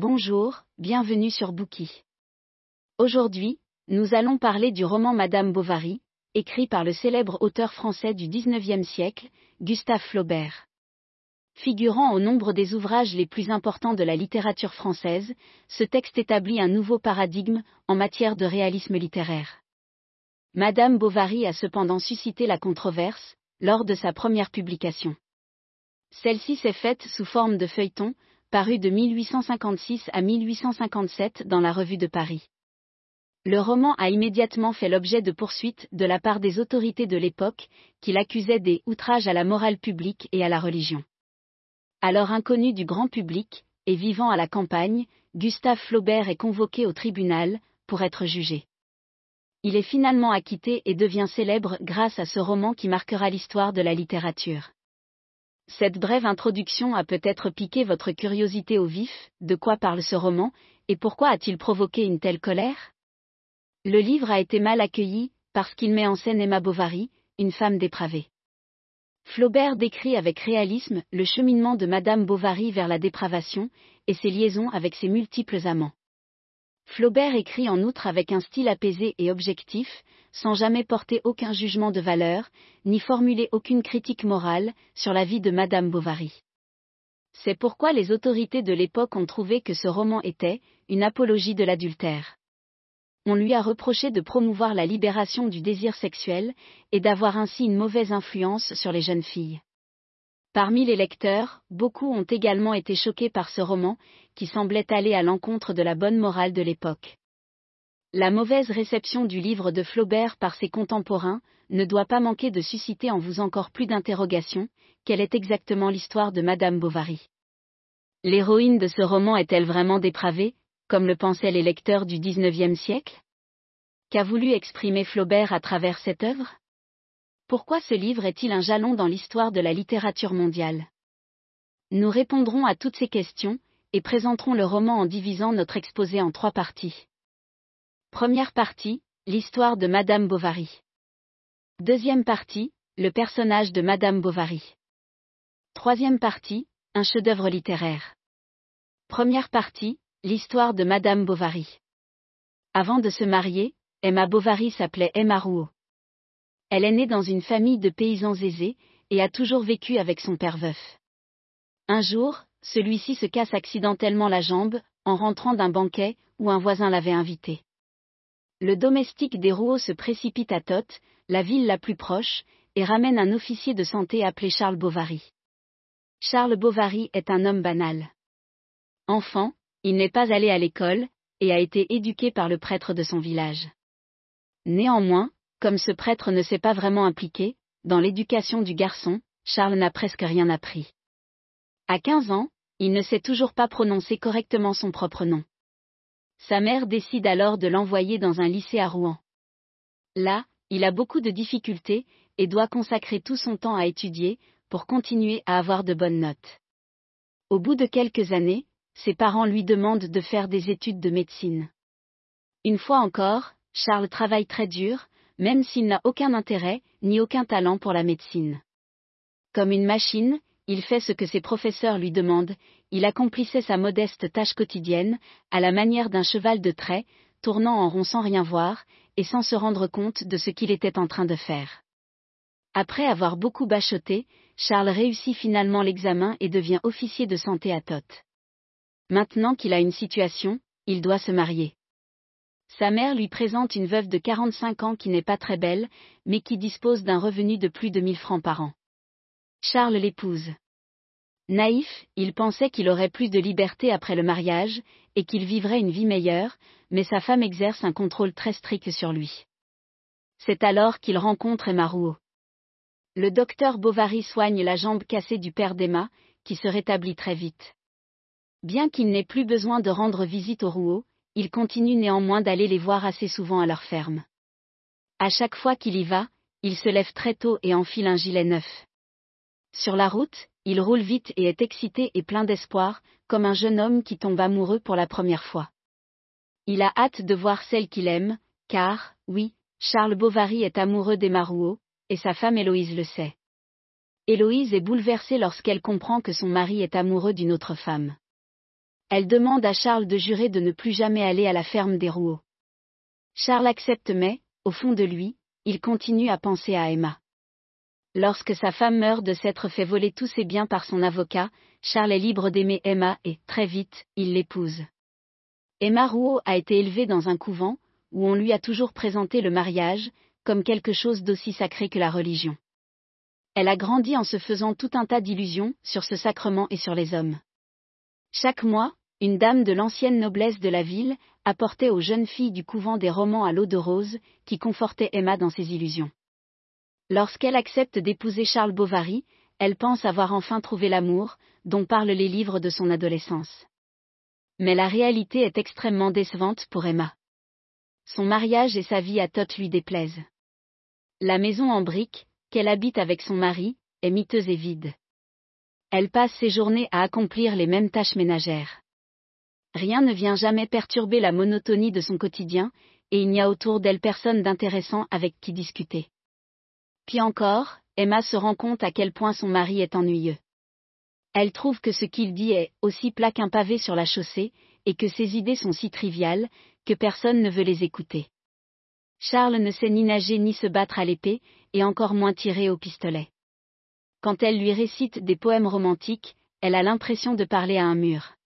Bonjour, bienvenue sur Bookie. Aujourd'hui, nous allons parler du roman Madame Bovary, écrit par le célèbre auteur français du XIXe siècle, Gustave Flaubert. Figurant au nombre des ouvrages les plus importants de la littérature française, ce texte établit un nouveau paradigme en matière de réalisme littéraire. Madame Bovary a cependant suscité la controverse lors de sa première publication. Celle-ci s'est faite sous forme de feuilleton, paru de 1856 à 1857 dans la Revue de Paris. Le roman a immédiatement fait l'objet de poursuites de la part des autorités de l'époque, qui l'accusaient des outrages à la morale publique et à la religion. Alors inconnu du grand public, et vivant à la campagne, Gustave Flaubert est convoqué au tribunal, pour être jugé. Il est finalement acquitté et devient célèbre grâce à ce roman qui marquera l'histoire de la littérature. Cette brève introduction a peut-être piqué votre curiosité au vif, de quoi parle ce roman, et pourquoi a-t-il provoqué une telle colère? Le livre a été mal accueilli, parce qu'il met en scène Emma Bovary, une femme dépravée. Flaubert décrit avec réalisme le cheminement de Madame Bovary vers la dépravation, et ses liaisons avec ses multiples amants. Flaubert écrit en outre avec un style apaisé et objectif, sans jamais porter aucun jugement de valeur, ni formuler aucune critique morale sur la vie de Madame Bovary. C'est pourquoi les autorités de l'époque ont trouvé que ce roman était une apologie de l'adultère. On lui a reproché de promouvoir la libération du désir sexuel et d'avoir ainsi une mauvaise influence sur les jeunes filles. Parmi les lecteurs, beaucoup ont également été choqués par ce roman, qui semblait aller à l'encontre de la bonne morale de l'époque. La mauvaise réception du livre de Flaubert par ses contemporains ne doit pas manquer de susciter en vous encore plus d'interrogations, quelle est exactement l'histoire de Madame Bovary? L'héroïne de ce roman est-elle vraiment dépravée, comme le pensaient les lecteurs du XIXe siècle? Qu'a voulu exprimer Flaubert à travers cette œuvre? Pourquoi ce livre est-il un jalon dans l'histoire de la littérature mondiale? Nous répondrons à toutes ces questions, et présenterons le roman en divisant notre exposé en trois parties. Première partie, l'histoire de Madame Bovary. Deuxième partie, le personnage de Madame Bovary. Troisième partie, un chef-d'œuvre littéraire. Première partie, l'histoire de Madame Bovary. Avant de se marier, Emma Bovary s'appelait Emma Rouault. Elle est née dans une famille de paysans aisés, et a toujours vécu avec son père veuf. Un jour, celui-ci se casse accidentellement la jambe, en rentrant d'un banquet, où un voisin l'avait invité. Le domestique des Rouault se précipite à Toth, la ville la plus proche, et ramène un officier de santé appelé Charles Bovary. Charles Bovary est un homme banal. Enfant, il n'est pas allé à l'école, et a été éduqué par le prêtre de son village. Néanmoins, comme ce prêtre ne s'est pas vraiment impliqué, dans l'éducation du garçon, Charles n'a presque rien appris. À 15 ans, il ne sait toujours pas prononcer correctement son propre nom. Sa mère décide alors de l'envoyer dans un lycée à Rouen. Là, il a beaucoup de difficultés, et doit consacrer tout son temps à étudier, pour continuer à avoir de bonnes notes. Au bout de quelques années, ses parents lui demandent de faire des études de médecine. Une fois encore, Charles travaille très dur, même s'il n'a aucun intérêt, ni aucun talent pour la médecine. Comme une machine, il fait ce que ses professeurs lui demandent, il accomplissait sa modeste tâche quotidienne, à la manière d'un cheval de trait, tournant en rond sans rien voir, et sans se rendre compte de ce qu'il était en train de faire. Après avoir beaucoup bachoté, Charles réussit finalement l'examen et devient officier de santé à Tot. Maintenant qu'il a une situation, il doit se marier. Sa mère lui présente une veuve de 45 ans qui n'est pas très belle, mais qui dispose d'un revenu de plus de 1000 francs par an. Charles l'épouse. Naïf, il pensait qu'il aurait plus de liberté après le mariage, et qu'il vivrait une vie meilleure, mais sa femme exerce un contrôle très strict sur lui. C'est alors qu'il rencontre Emma Rouault. Le docteur Bovary soigne la jambe cassée du père d'Emma, qui se rétablit très vite. Bien qu'il n'ait plus besoin de rendre visite aux Rouault, il continue néanmoins d'aller les voir assez souvent à leur ferme. À chaque fois qu'il y va, il se lève très tôt et enfile un gilet neuf. Sur la route, il roule vite et est excité et plein d'espoir, comme un jeune homme qui tombe amoureux pour la première fois. Il a hâte de voir celle qu'il aime, car, oui, Charles Bovary est amoureux d'Emma et sa femme Héloïse le sait. Héloïse est bouleversée lorsqu'elle comprend que son mari est amoureux d'une autre femme. Elle demande à Charles de jurer de ne plus jamais aller à la ferme des Rouault. Charles accepte mais, au fond de lui, il continue à penser à Emma. Lorsque sa femme meurt de s'être fait voler tous ses biens par son avocat, Charles est libre d'aimer Emma et, très vite, il l'épouse. Emma Rouault a été élevée dans un couvent, où on lui a toujours présenté le mariage, comme quelque chose d'aussi sacré que la religion. Elle a grandi en se faisant tout un tas d'illusions sur ce sacrement et sur les hommes. Chaque mois, une dame de l'ancienne noblesse de la ville apportait aux jeunes filles du couvent des romans à l'eau de rose, qui confortaient Emma dans ses illusions. Lorsqu'elle accepte d'épouser Charles Bovary, elle pense avoir enfin trouvé l'amour, dont parlent les livres de son adolescence. Mais la réalité est extrêmement décevante pour Emma. Son mariage et sa vie à Tot lui déplaisent. La maison en briques, qu'elle habite avec son mari, est miteuse et vide. Elle passe ses journées à accomplir les mêmes tâches ménagères. Rien ne vient jamais perturber la monotonie de son quotidien, et il n'y a autour d'elle personne d'intéressant avec qui discuter. Puis encore, Emma se rend compte à quel point son mari est ennuyeux. Elle trouve que ce qu'il dit est aussi plat qu'un pavé sur la chaussée, et que ses idées sont si triviales, que personne ne veut les écouter. Charles ne sait ni nager ni se battre à l'épée, et encore moins tirer au pistolet. Quand elle lui récite des poèmes romantiques, elle a l'impression de parler à un mur.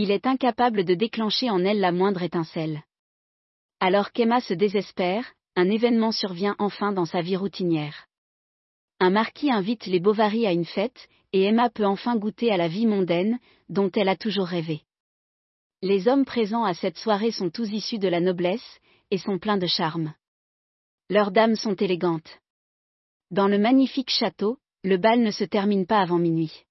Il est incapable de déclencher en elle la moindre étincelle. Alors qu'Emma se désespère, un événement survient enfin dans sa vie routinière. Un marquis invite les Bovary à une fête, et Emma peut enfin goûter à la vie mondaine, dont elle a toujours rêvé. Les hommes présents à cette soirée sont tous issus de la noblesse, et sont pleins de charme. Leurs dames sont élégantes. Dans le magnifique château, le bal ne se termine pas avant minuit.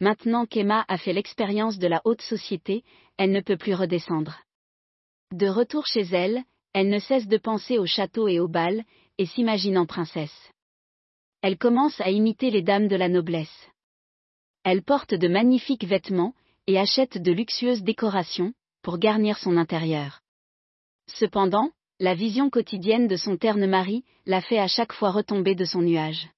Maintenant qu'Emma a fait l'expérience de la haute société, elle ne peut plus redescendre. De retour chez elle, elle ne cesse de penser au château et au bal, et s'imagine en princesse. Elle commence à imiter les dames de la noblesse. Elle porte de magnifiques vêtements, et achète de luxueuses décorations, pour garnir son intérieur. Cependant, la vision quotidienne de son terne mari, la fait à chaque fois retomber de son nuage.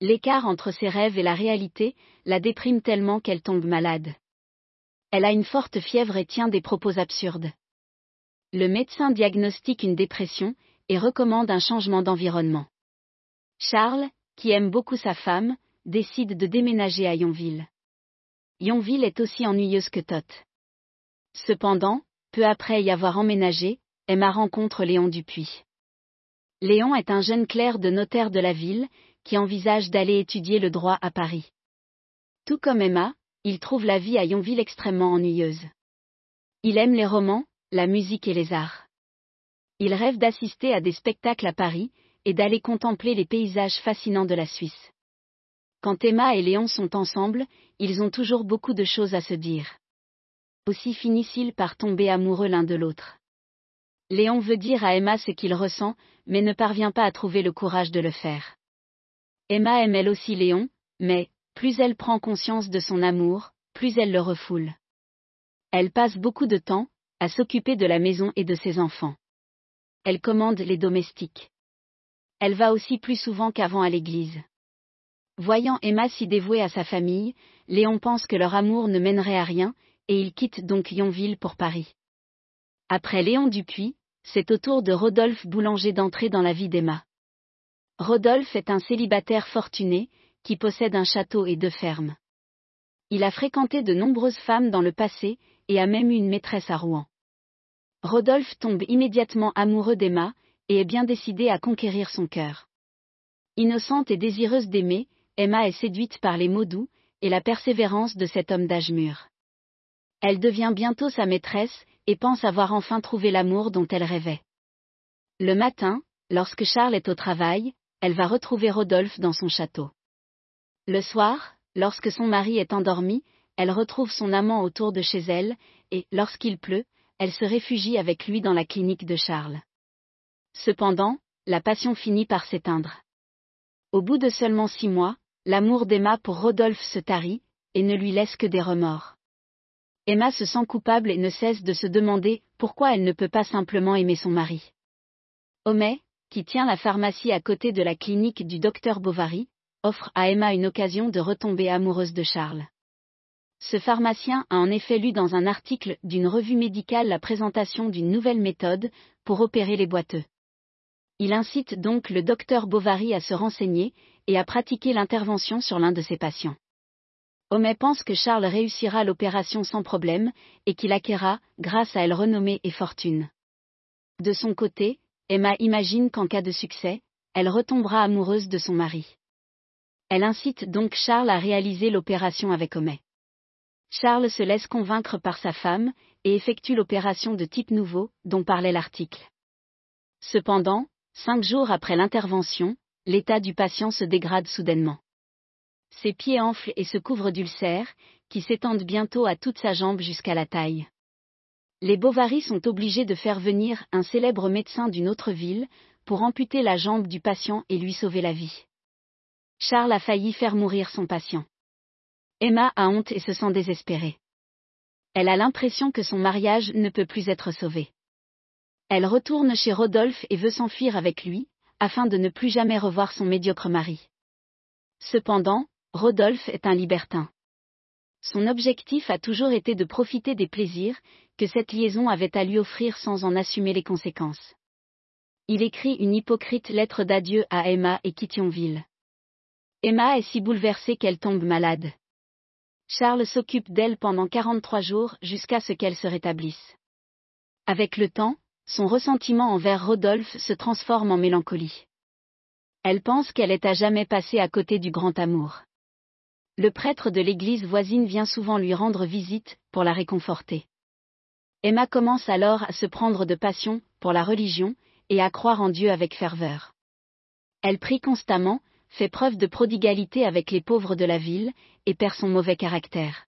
L'écart entre ses rêves et la réalité, la déprime tellement qu'elle tombe malade. Elle a une forte fièvre et tient des propos absurdes. Le médecin diagnostique une dépression et recommande un changement d'environnement. Charles, qui aime beaucoup sa femme, décide de déménager à Yonville. Yonville est aussi ennuyeuse que Tot. Cependant, peu après y avoir emménagé, Emma rencontre Léon Dupuis. Léon est un jeune clerc de notaire de la ville, qui envisage d'aller étudier le droit à Paris. Tout comme Emma, il trouve la vie à Yonville extrêmement ennuyeuse. Il aime les romans, la musique et les arts. Il rêve d'assister à des spectacles à Paris, et d'aller contempler les paysages fascinants de la Suisse. Quand Emma et Léon sont ensemble, ils ont toujours beaucoup de choses à se dire. Aussi finissent-ils par tomber amoureux l'un de l'autre. Léon veut dire à Emma ce qu'il ressent, mais ne parvient pas à trouver le courage de le faire. Emma aime elle aussi Léon, mais, plus elle prend conscience de son amour, plus elle le refoule. Elle passe beaucoup de temps, à s'occuper de la maison et de ses enfants. Elle commande les domestiques. Elle va aussi plus souvent qu'avant à l'église. Voyant Emma si dévouée à sa famille, Léon pense que leur amour ne mènerait à rien, et il quitte donc Yonville pour Paris. Après Léon Dupuis, c'est au tour de Rodolphe Boulanger d'entrer dans la vie d'Emma. Rodolphe est un célibataire fortuné, qui possède un château et deux fermes. Il a fréquenté de nombreuses femmes dans le passé, et a même eu une maîtresse à Rouen. Rodolphe tombe immédiatement amoureux d'Emma, et est bien décidé à conquérir son cœur. Innocente et désireuse d'aimer, Emma est séduite par les mots doux, et la persévérance de cet homme d'âge mûr. Elle devient bientôt sa maîtresse, et pense avoir enfin trouvé l'amour dont elle rêvait. Le matin, lorsque Charles est au travail, elle va retrouver Rodolphe dans son château. Le soir, lorsque son mari est endormi, elle retrouve son amant autour de chez elle, et, lorsqu'il pleut, elle se réfugie avec lui dans la clinique de Charles. Cependant, la passion finit par s'éteindre. Au bout de seulement six mois, l'amour d'Emma pour Rodolphe se tarit, et ne lui laisse que des remords. Emma se sent coupable et ne cesse de se demander pourquoi elle ne peut pas simplement aimer son mari. Homais, qui tient la pharmacie à côté de la clinique du docteur Bovary, offre à Emma une occasion de retomber amoureuse de Charles. Ce pharmacien a en effet lu dans un article d'une revue médicale la présentation d'une nouvelle méthode pour opérer les boiteux. Il incite donc le docteur Bovary à se renseigner et à pratiquer l'intervention sur l'un de ses patients. Homais pense que Charles réussira l'opération sans problème et qu'il acquérera, grâce à elle renommée et fortune. De son côté, Emma imagine qu'en cas de succès, elle retombera amoureuse de son mari. Elle incite donc Charles à réaliser l'opération avec Homais. Charles se laisse convaincre par sa femme et effectue l'opération de type nouveau dont parlait l'article. Cependant, cinq jours après l'intervention, l'état du patient se dégrade soudainement. Ses pieds enflent et se couvrent d'ulcères, qui s'étendent bientôt à toute sa jambe jusqu'à la taille. Les Bovary sont obligés de faire venir un célèbre médecin d'une autre ville, pour amputer la jambe du patient et lui sauver la vie. Charles a failli faire mourir son patient. Emma a honte et se sent désespérée. Elle a l'impression que son mariage ne peut plus être sauvé. Elle retourne chez Rodolphe et veut s'enfuir avec lui, afin de ne plus jamais revoir son médiocre mari. Cependant, Rodolphe est un libertin. Son objectif a toujours été de profiter des plaisirs que cette liaison avait à lui offrir sans en assumer les conséquences. Il écrit une hypocrite lettre d'adieu à Emma et quitte Emma est si bouleversée qu'elle tombe malade. Charles s'occupe d'elle pendant 43 jours jusqu'à ce qu'elle se rétablisse. Avec le temps, son ressentiment envers Rodolphe se transforme en mélancolie. Elle pense qu'elle est à jamais passée à côté du grand amour. Le prêtre de l'église voisine vient souvent lui rendre visite, pour la réconforter. Emma commence alors à se prendre de passion, pour la religion, et à croire en Dieu avec ferveur. Elle prie constamment, fait preuve de prodigalité avec les pauvres de la ville, et perd son mauvais caractère.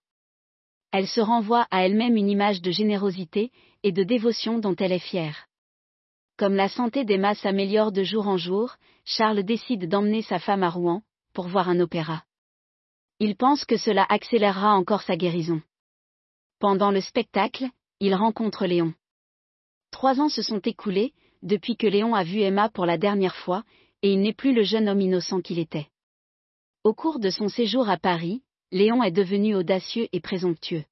Elle se renvoie à elle-même une image de générosité et de dévotion dont elle est fière. Comme la santé d'Emma s'améliore de jour en jour, Charles décide d'emmener sa femme à Rouen, pour voir un opéra. Il pense que cela accélérera encore sa guérison. Pendant le spectacle, il rencontre Léon. Trois ans se sont écoulés, depuis que Léon a vu Emma pour la dernière fois, et il n'est plus le jeune homme innocent qu'il était. Au cours de son séjour à Paris, Léon est devenu audacieux et présomptueux.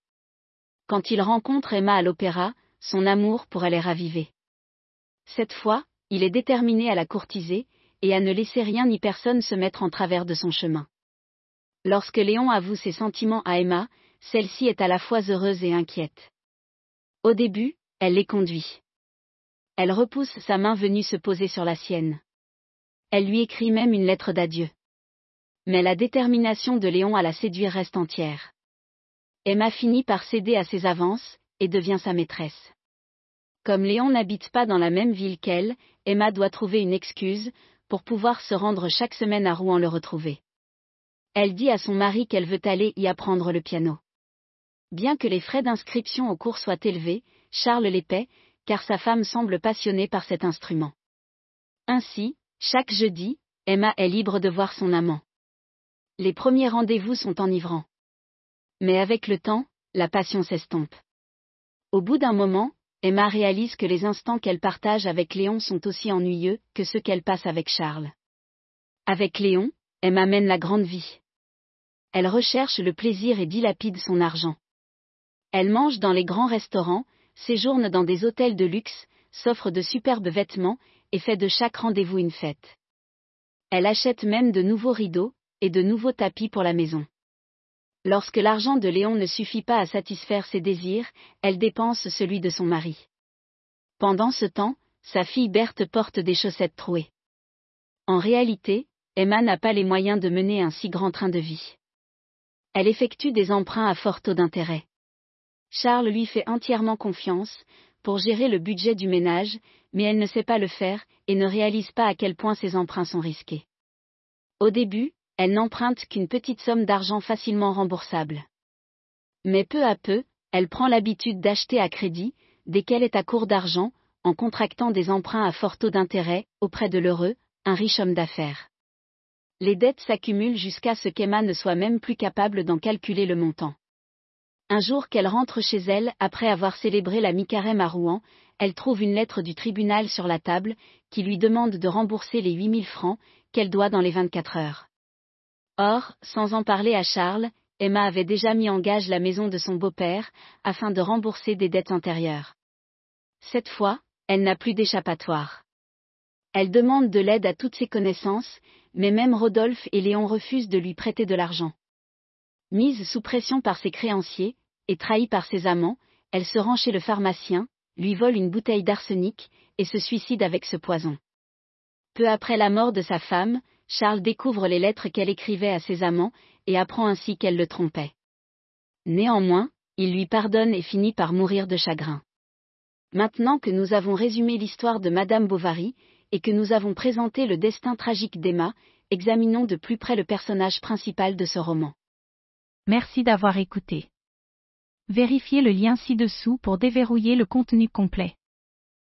Quand il rencontre Emma à l'opéra, son amour pour elle est ravivé. Cette fois, il est déterminé à la courtiser, et à ne laisser rien ni personne se mettre en travers de son chemin. Lorsque Léon avoue ses sentiments à Emma, celle-ci est à la fois heureuse et inquiète. Au début, elle les conduit. Elle repousse sa main venue se poser sur la sienne. Elle lui écrit même une lettre d'adieu. Mais la détermination de Léon à la séduire reste entière. Emma finit par céder à ses avances, et devient sa maîtresse. Comme Léon n'habite pas dans la même ville qu'elle, Emma doit trouver une excuse, pour pouvoir se rendre chaque semaine à Rouen le retrouver. Elle dit à son mari qu'elle veut aller y apprendre le piano. Bien que les frais d'inscription au cours soient élevés, Charles les paie, car sa femme semble passionnée par cet instrument. Ainsi, chaque jeudi, Emma est libre de voir son amant. Les premiers rendez-vous sont enivrants. Mais avec le temps, la passion s'estompe. Au bout d'un moment, Emma réalise que les instants qu'elle partage avec Léon sont aussi ennuyeux que ceux qu'elle passe avec Charles. Avec Léon, Emma mène la grande vie. Elle recherche le plaisir et dilapide son argent. Elle mange dans les grands restaurants, séjourne dans des hôtels de luxe, s'offre de superbes vêtements, et fait de chaque rendez-vous une fête. Elle achète même de nouveaux rideaux, et de nouveaux tapis pour la maison. Lorsque l'argent de Léon ne suffit pas à satisfaire ses désirs, elle dépense celui de son mari. Pendant ce temps, sa fille Berthe porte des chaussettes trouées. En réalité, Emma n'a pas les moyens de mener un si grand train de vie. Elle effectue des emprunts à fort taux d'intérêt. Charles lui fait entièrement confiance, pour gérer le budget du ménage, mais elle ne sait pas le faire, et ne réalise pas à quel point ses emprunts sont risqués. Au début, elle n'emprunte qu'une petite somme d'argent facilement remboursable. Mais peu à peu, elle prend l'habitude d'acheter à crédit, dès qu'elle est à court d'argent, en contractant des emprunts à fort taux d'intérêt, auprès de l'heureux, un riche homme d'affaires. Les dettes s'accumulent jusqu'à ce qu'Emma ne soit même plus capable d'en calculer le montant. Un jour qu'elle rentre chez elle, après avoir célébré la mi-carême à Rouen, elle trouve une lettre du tribunal sur la table, qui lui demande de rembourser les 8000 francs, qu'elle doit dans les 24 heures. Or, sans en parler à Charles, Emma avait déjà mis en gage la maison de son beau-père, afin de rembourser des dettes antérieures. Cette fois, elle n'a plus d'échappatoire. Elle demande de l'aide à toutes ses connaissances, mais même Rodolphe et Léon refusent de lui prêter de l'argent. Mise sous pression par ses créanciers, et trahie par ses amants, elle se rend chez le pharmacien, lui vole une bouteille d'arsenic, et se suicide avec ce poison. Peu après la mort de sa femme, Charles découvre les lettres qu'elle écrivait à ses amants, et apprend ainsi qu'elle le trompait. Néanmoins, il lui pardonne et finit par mourir de chagrin. Maintenant que nous avons résumé l'histoire de Madame Bovary, et que nous avons présenté le destin tragique d'Emma, examinons de plus près le personnage principal de ce roman. Merci d'avoir écouté. Vérifiez le lien ci-dessous pour déverrouiller le contenu complet.